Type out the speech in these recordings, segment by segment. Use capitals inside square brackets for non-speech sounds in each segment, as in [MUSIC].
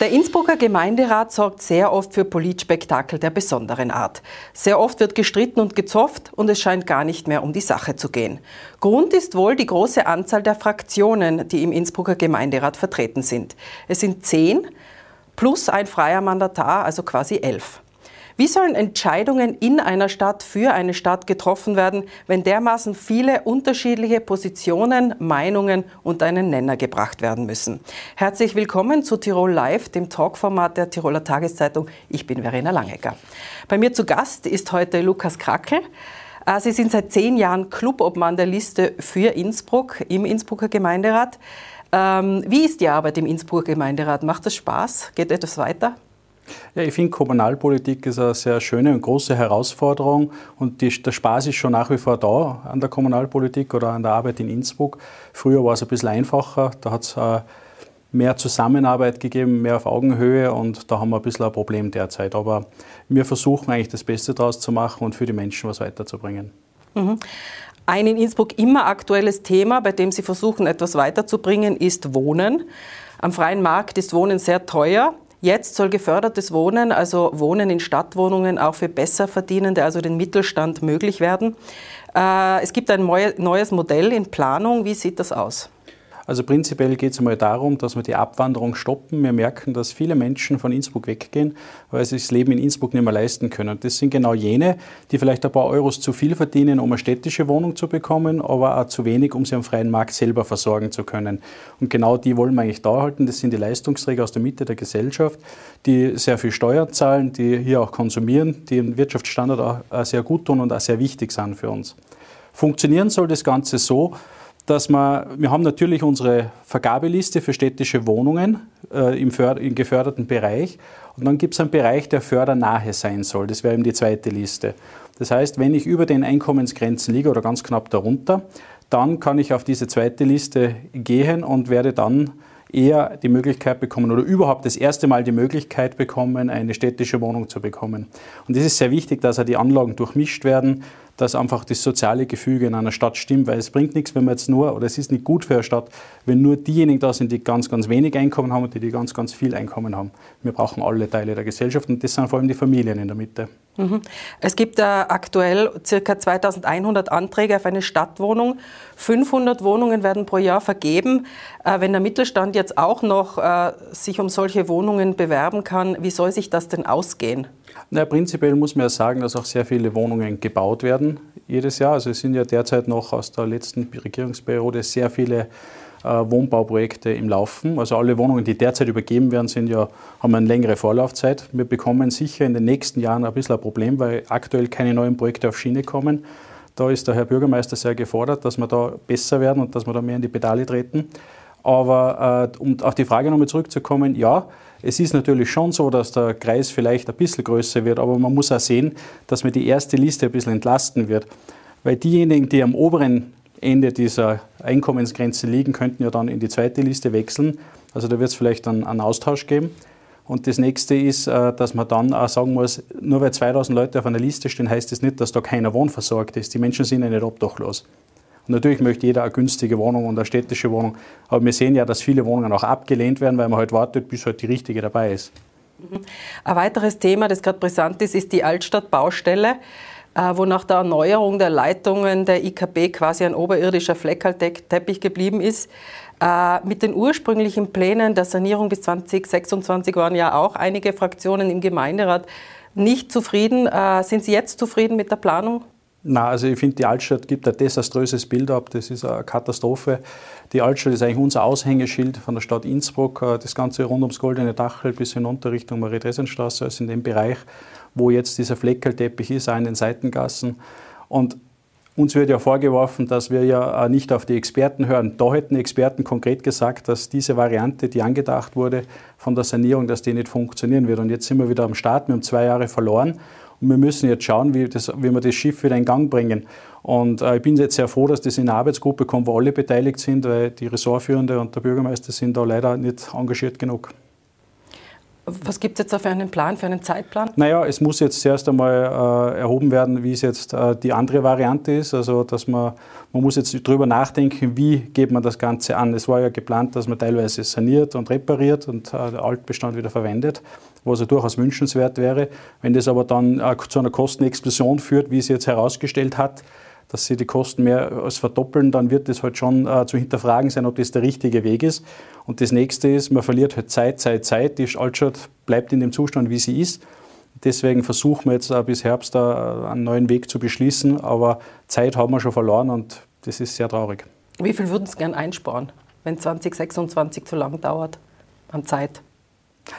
Der Innsbrucker Gemeinderat sorgt sehr oft für Politspektakel der besonderen Art. Sehr oft wird gestritten und gezofft und es scheint gar nicht mehr um die Sache zu gehen. Grund ist wohl die große Anzahl der Fraktionen, die im Innsbrucker Gemeinderat vertreten sind. Es sind zehn plus ein freier Mandatar, also quasi elf. Wie sollen Entscheidungen in einer Stadt für eine Stadt getroffen werden, wenn dermaßen viele unterschiedliche Positionen, Meinungen unter einen Nenner gebracht werden müssen? Herzlich willkommen zu Tirol Live, dem Talkformat der Tiroler Tageszeitung. Ich bin Verena Langecker. Bei mir zu Gast ist heute Lukas Krackel. Äh, Sie sind seit zehn Jahren Clubobmann der Liste für Innsbruck im Innsbrucker Gemeinderat. Ähm, wie ist die Arbeit im Innsbrucker Gemeinderat? Macht es Spaß? Geht etwas weiter? Ja, ich finde, Kommunalpolitik ist eine sehr schöne und große Herausforderung und die, der Spaß ist schon nach wie vor da an der Kommunalpolitik oder an der Arbeit in Innsbruck. Früher war es ein bisschen einfacher, da hat es äh, mehr Zusammenarbeit gegeben, mehr auf Augenhöhe und da haben wir ein bisschen ein Problem derzeit. Aber wir versuchen eigentlich das Beste daraus zu machen und für die Menschen was weiterzubringen. Mhm. Ein in Innsbruck immer aktuelles Thema, bei dem Sie versuchen, etwas weiterzubringen, ist Wohnen. Am freien Markt ist Wohnen sehr teuer. Jetzt soll gefördertes Wohnen, also Wohnen in Stadtwohnungen, auch für Besserverdienende, also den Mittelstand, möglich werden. Äh, es gibt ein neues Modell in Planung. Wie sieht das aus? Also prinzipiell geht es einmal darum, dass wir die Abwanderung stoppen. Wir merken, dass viele Menschen von Innsbruck weggehen, weil sie das Leben in Innsbruck nicht mehr leisten können. Das sind genau jene, die vielleicht ein paar Euros zu viel verdienen, um eine städtische Wohnung zu bekommen, aber auch zu wenig, um sie am freien Markt selber versorgen zu können. Und genau die wollen wir eigentlich da halten. Das sind die Leistungsträger aus der Mitte der Gesellschaft, die sehr viel Steuern zahlen, die hier auch konsumieren, die den Wirtschaftsstandard auch sehr gut tun und auch sehr wichtig sind für uns. Funktionieren soll das Ganze so, dass wir, wir haben natürlich unsere Vergabeliste für städtische Wohnungen äh, im, im, geförderten Bereich und dann gibt es einen Bereich, der fördernahe sein soll. Das wäre eben die zweite Liste. Das heißt, wenn ich über den Einkommensgrenzen liege oder ganz knapp darunter, dann kann ich auf diese zweite Liste gehen und werde dann eher die Möglichkeit bekommen oder überhaupt das erste Mal die Möglichkeit bekommen, eine städtische Wohnung zu bekommen. Und es ist sehr wichtig, dass auch die Anlagen durchmischt werden, dass einfach das soziale Gefüge in einer Stadt stimmt, weil es bringt nichts, wenn man jetzt nur, oder es ist nicht gut für eine Stadt, wenn nur diejenigen da sind, die ganz, ganz wenig Einkommen haben und die, die ganz, ganz viel Einkommen haben. Wir brauchen alle Teile der Gesellschaft und das sind vor allem die Familien in der Mitte. Mhm. Es gibt aktuell ca. 2100 Anträge auf eine Stadtwohnung. 500 Wohnungen werden pro Jahr vergeben. Äh, wenn der Mittelstand jetzt auch noch äh, sich um solche Wohnungen bewerben kann, wie soll sich das denn ausgehen? Na, prinzipiell muss man ja sagen, dass auch sehr viele Wohnungen gebaut werden jedes Jahr. Also es sind ja derzeit noch aus der letzten Regierungsperiode sehr viele äh, Wohnbauprojekte im Laufen. Also alle Wohnungen, die derzeit übergeben werden, sind ja, haben eine längere Vorlaufzeit. Wir bekommen sicher in den nächsten Jahren ein bisschen ein Problem, weil aktuell keine neuen Projekte auf Schiene kommen. Da ist der Herr Bürgermeister sehr gefordert, dass wir da besser werden und dass wir da mehr in die Pedale treten. Aber äh, um auf die Frage nochmal zurückzukommen, ja, es ist natürlich schon so, dass der Kreis vielleicht ein bisschen größer wird, aber man muss auch sehen, dass man die erste Liste ein bisschen entlasten wird. Weil diejenigen, die am oberen Ende dieser Einkommensgrenze liegen, könnten ja dann in die zweite Liste wechseln. Also da wird es vielleicht einen, einen Austausch geben. Und das nächste ist, äh, dass man dann auch sagen muss, nur weil 2000 Leute auf einer Liste stehen, heißt das nicht, dass da keiner wohnversorgt ist. Die Menschen sind ja nicht obdachlos. Natürlich möchte jeder eine günstige Wohnung und eine städtische Wohnung. Aber wir sehen ja, dass viele Wohnungen auch abgelehnt werden, weil man halt wartet, bis halt die richtige dabei ist. Ein weiteres Thema, das gerade brisant ist, ist die Altstadtbaustelle, äh, wo nach der Erneuerung der Leitungen der IKB quasi ein oberirdischer Fleckerlteppich geblieben ist. Äh, mit den ursprünglichen Plänen der Sanierung bis 2026 waren ja auch einige Fraktionen im Gemeinderat nicht zufrieden. Äh, sind Sie jetzt zufrieden mit der Planung? Na, also ich finde, die Altstadt gibt ein desaströses Bild ab. Das ist eine Katastrophe. Die Altstadt ist eigentlich unser Aushängeschild von der Stadt Innsbruck. Äh, das Ganze rund ums Goldene Dachel bis hinunter Richtung Marie-Dresen-Straße, also in dem Bereich, wo jetzt dieser Fleckelteppich ist, auch in den Seitengassen. Und uns wird ja vorgeworfen, dass wir ja äh, nicht auf die Experten hören. Da hätten Experten konkret gesagt, dass diese Variante, die angedacht wurde von der Sanierung, dass die nicht funktionieren wird. Und jetzt sind wir wieder am Start. Wir haben zwei Jahre verloren. Und wir müssen jetzt schauen, wie, das, wie wir das Schiff wieder in Gang bringen. Und äh, ich bin jetzt sehr froh, dass das in eine Arbeitsgruppe kommt, wo alle beteiligt sind, weil die Ressortführende und der Bürgermeister sind da leider nicht engagiert genug. Was gibt es jetzt da für einen Plan, für einen Zeitplan? Naja, es muss jetzt zuerst einmal äh, erhoben werden, wie es jetzt äh, die andere Variante ist. Also, dass man, man muss jetzt darüber nachdenken, wie geht man das Ganze an. Es war ja geplant, dass man teilweise saniert und repariert und äh, der Altbestand wieder verwendet, was ja durchaus wünschenswert wäre. Wenn das aber dann äh, zu einer Kostenexplosion führt, wie es jetzt herausgestellt hat, dass sie die Kosten mehr als verdoppeln, dann wird es halt schon äh, zu hinterfragen sein, ob das der richtige Weg ist. Und das nächste ist, man verliert halt Zeit, Zeit, Zeit. Die Altstadt bleibt in dem Zustand, wie sie ist. Deswegen versuchen wir jetzt bis Herbst einen neuen Weg zu beschließen. Aber Zeit haben wir schon verloren und das ist sehr traurig. Wie viel würden Sie gern einsparen, wenn 2026 zu lang dauert an Zeit?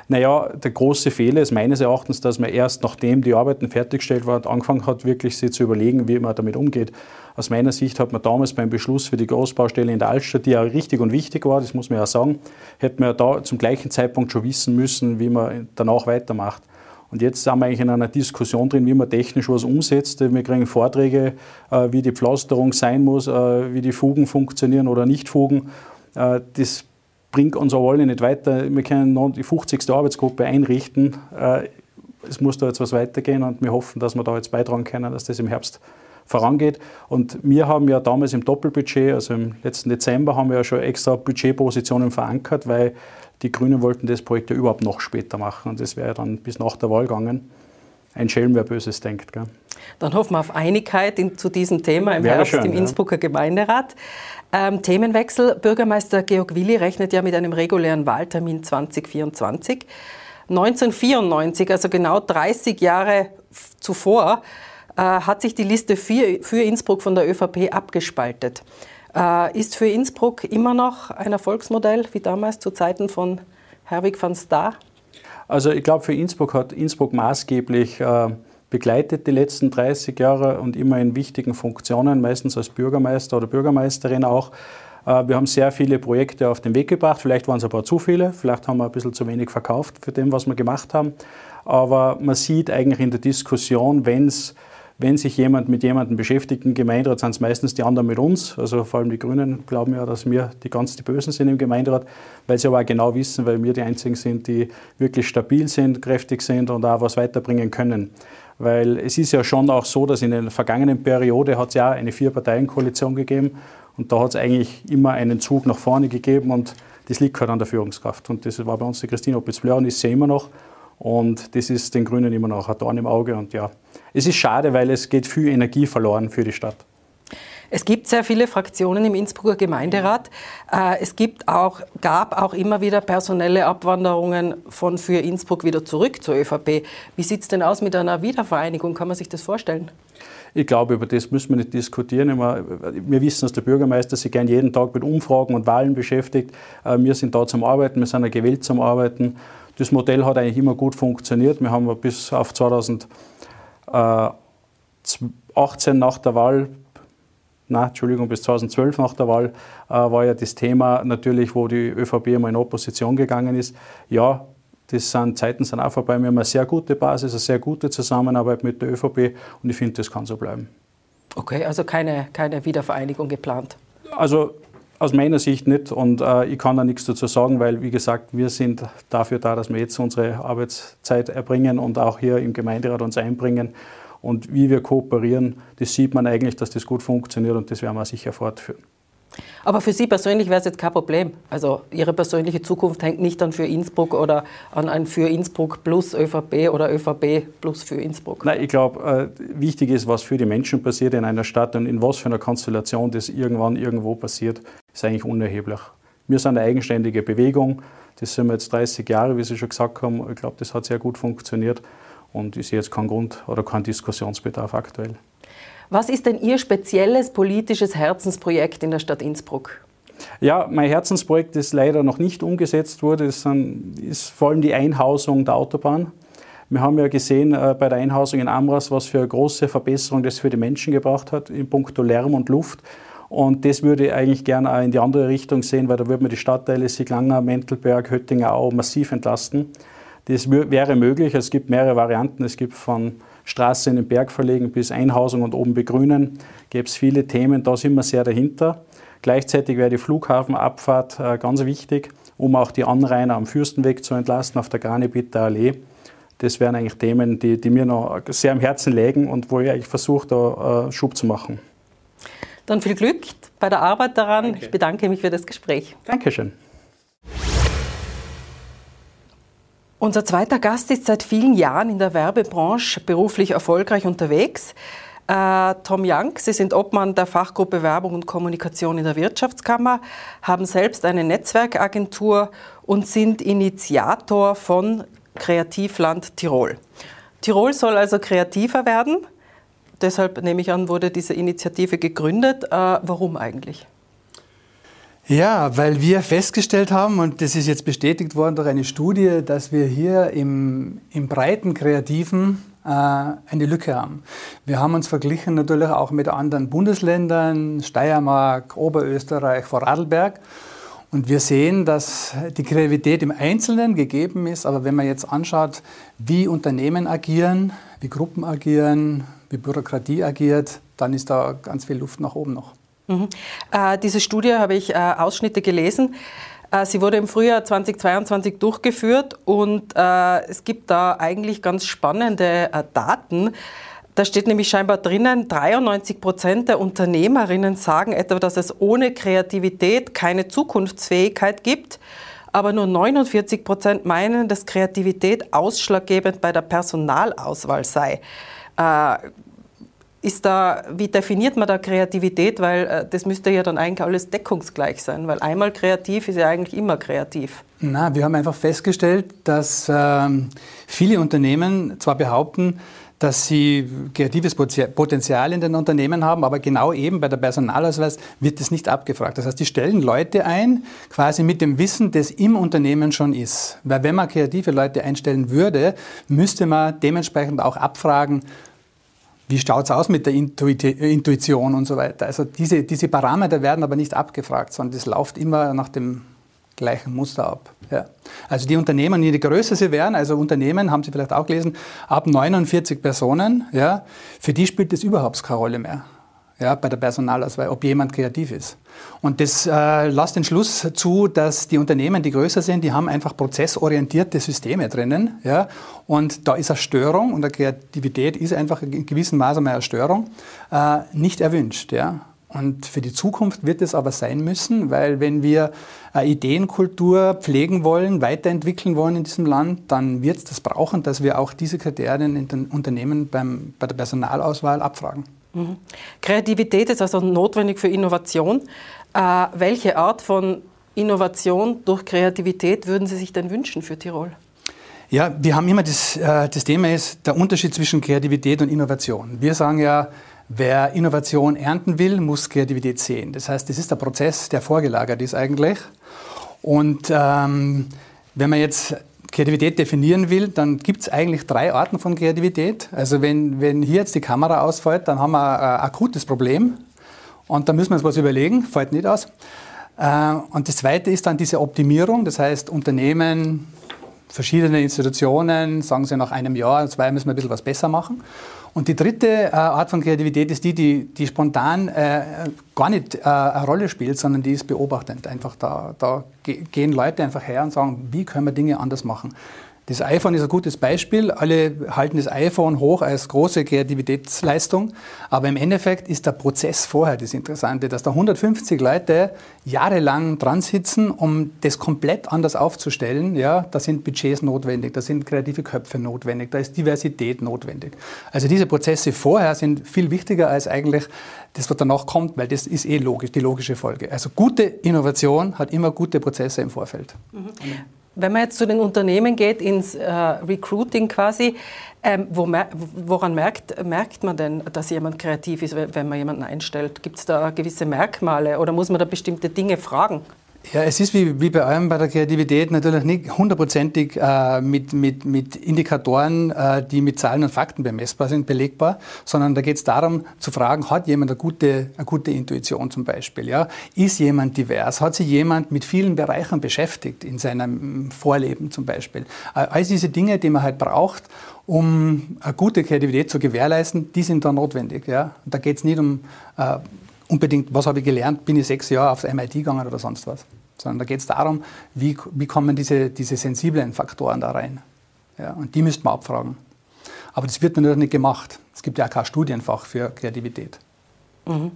Naja, der große Fehler ist meines Erachtens, dass man erst nachdem die Arbeiten fertiggestellt waren, angefangen hat, wirklich sich zu überlegen, wie man damit umgeht. Aus meiner Sicht hat man damals beim Beschluss für die Großbaustelle in der Altstadt, die ja richtig und wichtig war, das muss man ja sagen, hätte man ja da zum gleichen Zeitpunkt schon wissen müssen, wie man danach weitermacht. Und jetzt sind wir eigentlich in einer Diskussion drin, wie man technisch was umsetzt. Wir kriegen Vorträge, äh, wie die Pflasterung sein muss, äh, wie die Fugen funktionieren oder nicht Fugen. Äh, das bringt uns aber alle nicht weiter. Wir können noch die 50. Arbeitsgruppe einrichten. Äh, es muss da jetzt was weitergehen und wir hoffen, dass wir da jetzt beitragen können, dass das im Herbst vorangeht. Und wir haben ja damals im Doppelbudget, also im letzten Dezember, haben wir ja schon extra Budgetpositionen verankert, weil die Grünen wollten das Projekt ja überhaupt noch später machen und das wäre dann bis nach der Wahl gegangen. Ein Schelm, wer Böses denkt. Gell? Dann hoffen wir auf Einigkeit in, zu diesem Thema im wäre Herbst schön, im ja. Innsbrucker Gemeinderat. Ähm, Themenwechsel. Bürgermeister Georg Willi rechnet ja mit einem regulären Wahltermin 2024. 1994, also genau 30 Jahre zuvor, äh, hat sich die Liste für, für, Innsbruck von der ÖVP abgespaltet. Äh, ist für Innsbruck immer noch ein Erfolgsmodell wie damals zu Zeiten von Herwig van Staar? Also ich glaube, für Innsbruck hat Innsbruck maßgeblich äh, begleitet die letzten 30 Jahre und immer in wichtigen Funktionen, meistens als Bürgermeister oder Bürgermeisterin auch. Äh, wir haben sehr viele Projekte auf den Weg gebracht. Vielleicht waren es ein paar zu viele, vielleicht haben wir ein bisschen zu wenig verkauft für dem, was wir gemacht haben. Aber man sieht eigentlich in der Diskussion, wenn es wenn sich jemand mit jemandem beschäftigt im Gemeinderat, sind es meistens die anderen mit uns. Also vor allem die Grünen glauben ja, dass wir die ganz die Bösen sind im Gemeinderat, weil sie aber auch genau wissen, weil wir die Einzigen sind, die wirklich stabil sind, kräftig sind und auch was weiterbringen können. Weil es ist ja schon auch so, dass in der vergangenen Periode hat es ja eine Vier-Parteien-Koalition gegeben und da hat es eigentlich immer einen Zug nach vorne gegeben und das liegt halt an der Führungskraft. Und das war bei uns die Christine Opitz-Bleur und ist sie immer noch. Und das ist den Grünen immer noch ein Dorn im Auge. Und ja, es ist schade, weil es geht viel Energie verloren für die Stadt. Es gibt sehr viele Fraktionen im Innsbrucker Gemeinderat. Äh, es gibt auch, gab auch immer wieder personelle Abwanderungen von für Innsbruck wieder zurück zur ÖVP. Wie sieht es denn aus mit einer Wiedervereinigung? Kann man sich das vorstellen? Ich glaube, über das müssen wir nicht diskutieren. Wir wissen, dass der Bürgermeister sich gern jeden Tag mit Umfragen und Wahlen beschäftigt. Äh, wir sind da zum Arbeiten, wir sind ja gewählt zum Arbeiten. Das Modell hat eigentlich immer gut funktioniert. Wir haben bis auf 2018 nach der Wahl na, Entschuldigung, bis 2012 nach der Wahl äh, war ja das Thema natürlich, wo die ÖVP einmal in Opposition gegangen ist. Ja, das sind Zeiten sind auch vorbei. Wir haben eine sehr gute Basis, eine sehr gute Zusammenarbeit mit der ÖVP und ich finde, das kann so bleiben. Okay, also keine, keine Wiedervereinigung geplant? Also aus meiner Sicht nicht und äh, ich kann da nichts dazu sagen, weil wie gesagt, wir sind dafür da, dass wir jetzt unsere Arbeitszeit erbringen und auch hier im Gemeinderat uns einbringen und wie wir kooperieren, das sieht man eigentlich, dass das gut funktioniert und das werden wir sicher fortführen. Aber für Sie persönlich wäre es jetzt kein Problem. Also Ihre persönliche Zukunft hängt nicht an für Innsbruck oder an ein für Innsbruck plus ÖVP oder ÖVP plus für Innsbruck. Nein, ich glaube, äh, wichtig ist, was für die Menschen passiert in einer Stadt und in was für einer Konstellation das irgendwann irgendwo passiert, ist eigentlich unerheblich. Wir sind eine eigenständige Bewegung. Das sind wir jetzt 30 Jahre, wie Sie schon gesagt haben. Ich glaube, das hat sehr gut funktioniert. Und ich sehe jetzt keinen Grund oder keinen Diskussionsbedarf aktuell. Was ist denn Ihr spezielles politisches Herzensprojekt in der Stadt Innsbruck? Ja, mein Herzensprojekt, das leider noch nicht umgesetzt wurde, ist, ist vor allem die Einhausung der Autobahn. Wir haben ja gesehen äh, bei der Einhausung in Amras, was für eine große Verbesserung das für die Menschen gebracht hat in puncto Lärm und Luft. Und das würde ich eigentlich gerne auch in die andere Richtung sehen, weil da würde man die Stadtteile Siglanger, Mentelberg, Höttinger auch massiv entlasten. Das wäre möglich. Es gibt mehrere Varianten. Es gibt von Straße in den Berg verlegen bis Einhausung und oben begrünen. Gäbe es viele Themen. Da sind wir sehr dahinter. Gleichzeitig wäre die Flughafenabfahrt äh, ganz wichtig. um auch die Anrainer am Fürstenweg zu entlasten, auf der Granebiter Allee. Das wären eigentlich Themen, die, die mir noch sehr am Herzen liegen und wo ich eigentlich versuche, da äh, Schub zu machen. Dann viel Glück bei der Arbeit daran. Danke. Ich bedanke mich für das Gespräch. Dankeschön. Unser zweiter Gast ist seit vielen Jahren in der Werbebranche beruflich erfolgreich unterwegs. Äh, Tom Young, Sie sind Obmann der Fachgruppe Werbung und Kommunikation in der Wirtschaftskammer, haben selbst eine Netzwerkagentur und sind Initiator von Kreativland Tirol. Tirol soll also kreativer werden. Deshalb nehme ich an, wurde diese Initiative gegründet. Äh, warum eigentlich? Ja, weil wir festgestellt haben, und das ist jetzt bestätigt worden durch eine Studie, dass wir hier im, im breiten Kreativen äh, eine Lücke haben. Wir haben uns verglichen natürlich auch mit anderen Bundesländern, Steiermark, Oberösterreich, Vorarlberg. Und wir sehen, dass die Kreativität im Einzelnen gegeben ist, aber wenn man jetzt anschaut, wie Unternehmen agieren, wie Gruppen agieren, wie Bürokratie agiert, dann ist da ganz viel Luft nach oben noch. Mhm. Äh, diese Studie habe ich äh, Ausschnitte gelesen. Äh, sie wurde im Frühjahr 2022 durchgeführt und äh, es gibt da eigentlich ganz spannende äh, Daten. Da steht nämlich scheinbar drinnen, 93 Prozent der Unternehmerinnen sagen etwa, dass es ohne Kreativität keine Zukunftsfähigkeit gibt. Aber nur 49 Prozent meinen, dass Kreativität ausschlaggebend bei der Personalauswahl sei. Äh, ist da, wie definiert man da Kreativität? Weil äh, das müsste ja dann eigentlich alles deckungsgleich sein, weil einmal kreativ ist ja eigentlich immer kreativ. Na, wir haben einfach festgestellt, dass äh, viele Unternehmen zwar behaupten, dass sie kreatives Potenzial in den Unternehmen haben, aber genau eben bei der Personalausweis wird das nicht abgefragt. Das heißt, die stellen Leute ein, quasi mit dem Wissen, das im Unternehmen schon ist. Weil wenn man kreative Leute einstellen würde, müsste man dementsprechend auch abfragen, wie schaut es aus mit der Intuition und so weiter. Also diese, diese Parameter werden aber nicht abgefragt, sondern das läuft immer nach dem gleichen Muster ab. Ja. Also die Unternehmen, je größer sie werden, also Unternehmen, haben Sie vielleicht auch gelesen, ab 49 Personen, ja, für die spielt das überhaupt keine Rolle mehr ja, bei der Personalauswahl, ob jemand kreativ ist. Und das äh, lässt den Schluss zu, dass die Unternehmen, die größer sind, die haben einfach prozessorientierte Systeme drinnen. Ja, und da ist eine Störung und eine Kreativität ist einfach in gewissem Maße eine Störung, äh, nicht erwünscht. Ja. Und für die Zukunft wird es aber sein müssen, weil wenn wir Ideenkultur pflegen wollen, weiterentwickeln wollen in diesem Land, dann wird es das brauchen, dass wir auch diese Kriterien in den Unternehmen beim, bei der Personalauswahl abfragen. Mhm. Kreativität ist also notwendig für Innovation. Äh, welche Art von Innovation durch Kreativität würden Sie sich denn wünschen für Tirol? Ja, wir haben immer das, äh, das Thema ist der Unterschied zwischen Kreativität und Innovation. Wir sagen ja, Wer Innovation ernten will, muss Kreativität sehen. Das heißt, das ist der Prozess, der vorgelagert ist eigentlich. Und ähm, wenn man jetzt Kreativität definieren will, dann gibt es eigentlich drei Arten von Kreativität. Also wenn, wenn hier jetzt die Kamera ausfällt, dann haben wir ein akutes Problem und da müssen wir uns was überlegen, fällt nicht aus. Äh, und das zweite ist dann diese Optimierung, das heißt Unternehmen, verschiedene Institutionen sagen sie nach einem Jahr, zwei müssen wir ein bisschen was besser machen. Und die dritte äh, Art von Kreativität ist die, die, die spontan äh, gar nicht äh, eine Rolle spielt, sondern die ist beobachtend. Einfach da, da gehen Leute einfach her und sagen, wie können wir Dinge anders machen. Das iPhone ist ein gutes Beispiel. Alle halten das iPhone hoch als große Kreativitätsleistung. Aber im Endeffekt ist der Prozess vorher das Interessante, dass da 150 Leute jahrelang dran sitzen, um das komplett anders aufzustellen. Ja, da sind Budgets notwendig, da sind kreative Köpfe notwendig, da ist Diversität notwendig. Also diese Prozesse vorher sind viel wichtiger als eigentlich das, was danach kommt, weil das ist eh logisch, die logische Folge. Also gute Innovation hat immer gute Prozesse im Vorfeld. Mhm. Wenn man jetzt zu den Unternehmen geht, ins äh, Recruiting quasi, ähm, wo mer woran merkt, merkt man denn, dass jemand kreativ ist, wenn man jemanden einstellt? Gibt es da gewisse Merkmale oder muss man da bestimmte Dinge fragen? Ja, es ist wie, wie bei allem bei der Kreativität natürlich nicht hundertprozentig äh, mit, mit, mit Indikatoren, äh, die mit Zahlen und Fakten bemessbar sind, belegbar, sondern da geht es darum zu fragen, hat jemand eine gute, eine gute Intuition zum Beispiel? Ja? Ist jemand divers? Hat sich jemand mit vielen Bereichen beschäftigt in seinem Vorleben zum Beispiel? All diese Dinge, die man halt braucht, um eine gute Kreativität zu gewährleisten, die sind da notwendig. Ja? da geht es nicht um äh, unbedingt, was habe ich gelernt, bin ich sechs Jahre aufs MIT gegangen oder sonst was. sondern da geht es darum, wie, wie kommen diese, diese sensiblen Faktoren da rein. Ja, und die müsste man abfragen. Aber das wird natürlich nicht gemacht. Es gibt ja auch kein Studienfach für Kreativität. Mhm.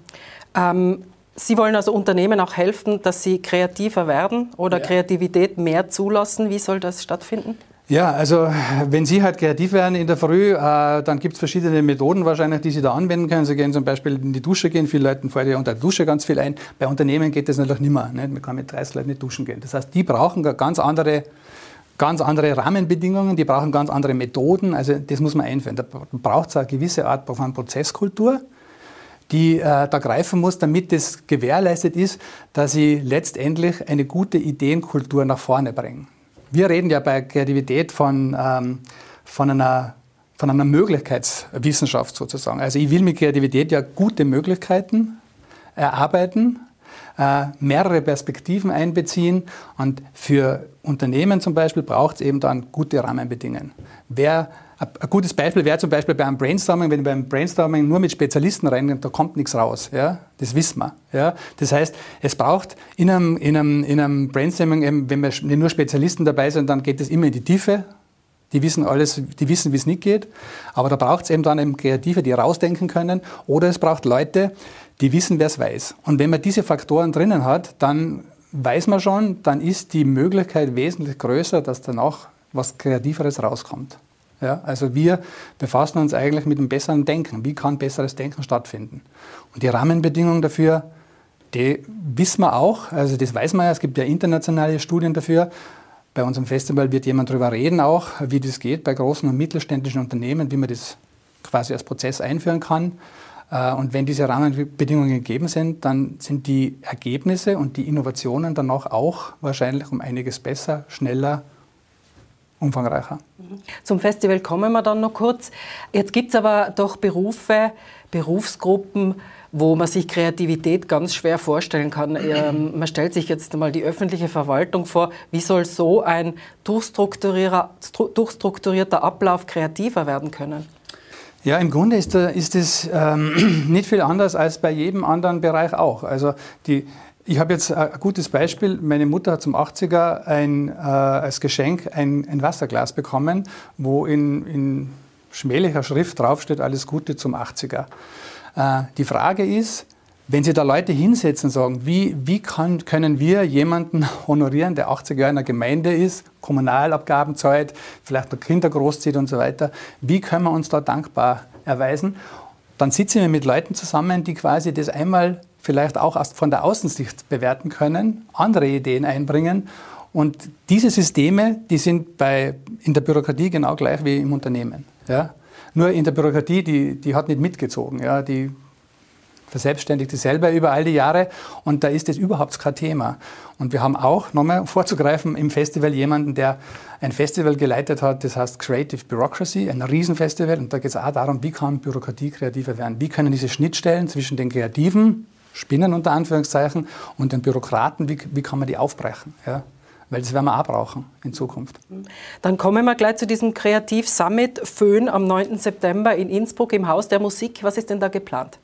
Ähm, Sie wollen also Unternehmen auch helfen, dass sie kreativer werden oder ja. Kreativität mehr zulassen. Wie soll das stattfinden? Ja, also wenn Sie halt kreativ werden in der Früh, äh, dann gibt es verschiedene Methoden wahrscheinlich, die Sie da anwenden können. Sie gehen zum Beispiel in die Dusche gehen, viele Leute fallen ja unter der Dusche ganz viel ein. Bei Unternehmen geht das natürlich nicht mehr. Nicht? Man kann mit 30 Leuten nicht duschen gehen. Das heißt, die brauchen ganz andere, ganz andere Rahmenbedingungen, die brauchen ganz andere Methoden. Also das muss man einführen. Da braucht es eine gewisse Art von Prozesskultur die äh, da greifen muss, damit das gewährleistet ist, dass sie letztendlich eine gute Ideenkultur nach vorne bringen. Wir reden ja bei Kreativität von, ähm, von, einer, von einer Möglichkeitswissenschaft sozusagen. Also ich will mit Kreativität ja gute Möglichkeiten erarbeiten, äh, mehrere Perspektiven einbeziehen und für Unternehmen zum Beispiel braucht es eben dann gute Rahmenbedingungen. Wer ein gutes Beispiel wäre zum Beispiel beim Brainstorming, wenn ich beim Brainstorming nur mit Spezialisten reingehe, da kommt nichts raus. Ja? Das wissen wir. Ja? Das heißt, es braucht in einem, in einem, in einem Brainstorming, eben, wenn wir nur Spezialisten dabei sind, dann geht es immer in die Tiefe. Die wissen alles, die wissen, wie es nicht geht. Aber da braucht es eben dann eben Kreative, die rausdenken können. Oder es braucht Leute, die wissen, wer es weiß. Und wenn man diese Faktoren drinnen hat, dann weiß man schon, dann ist die Möglichkeit wesentlich größer, dass danach was Kreativeres rauskommt. Ja, also wir befassen uns eigentlich mit dem besseren Denken. Wie kann besseres Denken stattfinden? Und die Rahmenbedingungen dafür, die wissen wir auch. Also das weiß man ja. Es gibt ja internationale Studien dafür. Bei unserem Festival wird jemand darüber reden auch, wie das geht bei großen und mittelständischen Unternehmen, wie man das quasi als Prozess einführen kann. Äh, und wenn diese Rahmenbedingungen gegeben sind, dann sind die Ergebnisse und die Innovationen danach auch wahrscheinlich um einiges besser, schneller umfangreicher. Zum Festival kommen wir dann noch kurz. Jetzt gibt es aber doch Berufe, Berufsgruppen, wo man sich Kreativität ganz schwer vorstellen kann. [CLEARS THROAT] Ähm, man stellt sich jetzt einmal die öffentliche Verwaltung vor. Wie soll so ein durchstrukturierter, durchstrukturierter Ablauf kreativer werden können? Ja, im Grunde ist, ist es ähm, [CLEARS THROAT] nicht viel anders als bei jedem anderen Bereich auch. Also die, ich habe jetzt ein gutes Beispiel. Meine Mutter hat zum 80er ein, äh, als Geschenk ein, ein, Wasserglas bekommen, wo in, in schmählicher Schrift draufsteht, alles Gute zum 80er. Äh, die Frage ist, wenn Sie da Leute hinsetzen und sagen, wie, wie kann, können wir jemanden [LAUGHS] honorieren, der 80 Jahre in der Gemeinde ist, Kommunalabgaben zahlt, vielleicht noch Kinder großzieht und so weiter, wie können wir uns da dankbar erweisen? Dann sitzen wir mit Leuten zusammen, die quasi das einmal vielleicht auch erst von der Außensicht bewerten können, andere Ideen einbringen. Und diese Systeme, die sind bei, in der Bürokratie genau gleich wie im Unternehmen. Ja? Nur in der Bürokratie, die, die hat nicht mitgezogen. Ja? Die verselbstständigt sich selber über all die Jahre und da ist das überhaupt kein Thema. Und wir haben auch, nochmal vorzugreifen, im Festival jemanden, der ein Festival geleitet hat, das heißt Creative Bureaucracy, ein Riesenfestival. Und da geht es auch darum, wie kann Bürokratie kreativer werden? Wie können diese Schnittstellen zwischen den Kreativen, Spinnen unter Anführungszeichen und den Bürokraten, wie, wie kann man die aufbrechen? Ja? Weil das werden wir auch brauchen in Zukunft. Dann kommen wir gleich zu diesem Kreativ-Summit Föhn am 9. September in Innsbruck im Haus der Musik. Was ist denn da geplant?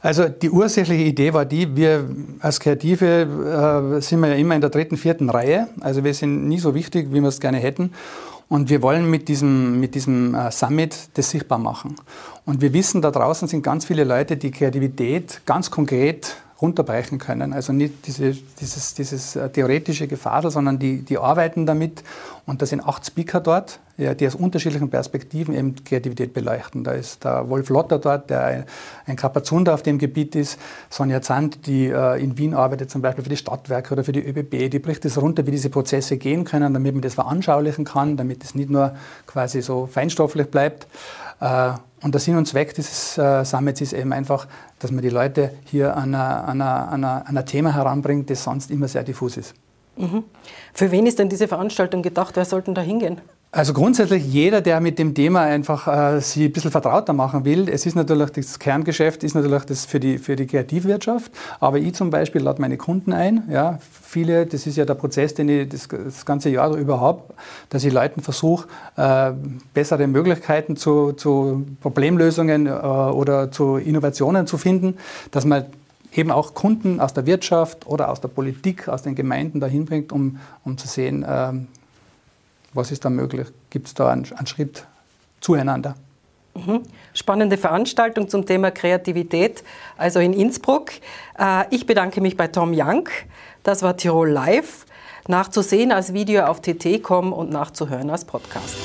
Also die ursächliche Idee war die, wir als Kreative äh, sind wir ja immer in der dritten, vierten Reihe. Also wir sind nie so wichtig, wie wir es gerne hätten. Und wir wollen mit diesem, mit diesem äh, Summit das sichtbar machen. Und wir wissen, da draußen sind ganz viele Leute, die Kreativität ganz konkret runterbrechen können. Also nicht diese, dieses, dieses äh, theoretische Gefasel, sondern die, die arbeiten damit. Und da sind acht Speaker dort, die aus unterschiedlichen Perspektiven eben Kreativität beleuchten. Da ist der Wolf Lotter dort, der ein, Kapazunder auf dem Gebiet ist. Sonja Zandt, die äh, in Wien arbeitet, zum Beispiel für die Stadtwerke oder für die ÖBB, die bricht es runter, wie diese Prozesse gehen können, damit man das veranschaulichen kann, damit es nicht nur quasi so feinstofflich bleibt. Und der Sinn und Zweck dieses äh, Summits ist eben einfach, dass man die Leute hier an ein Thema heranbringt, das sonst immer sehr diffus ist. Mhm. Für wen ist denn diese Veranstaltung gedacht? Wer sollten da hingehen? Also grundsätzlich jeder, der mit dem Thema einfach äh, sich ein bisschen vertrauter machen will. Es ist natürlich das Kerngeschäft, ist natürlich das für die, für die Kreativwirtschaft. Aber ich zum Beispiel lade meine Kunden ein. Ja, viele, das ist ja der Prozess, den ich das, das ganze Jahr überhaupt, dass ich Leuten versuche, äh, bessere Möglichkeiten zu, zu Problemlösungen äh, oder zu Innovationen zu finden, dass man eben auch Kunden aus der Wirtschaft oder aus der Politik, aus den Gemeinden dahin bringt, um, um zu sehen, ähm, was ist da möglich? Gibt es da einen, einen Schritt zueinander? Mhm. Spannende Veranstaltung zum Thema Kreativität, also in Innsbruck. Äh, ich bedanke mich bei Tom Young. Das war Tirol Live. Nachzusehen als Video auf tt.com und nachzuhören als Podcast.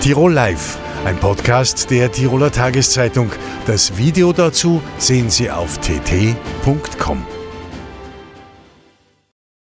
Tirol Live, ein Podcast der Tiroler Tageszeitung. Das Video dazu sehen Sie auf tt.com.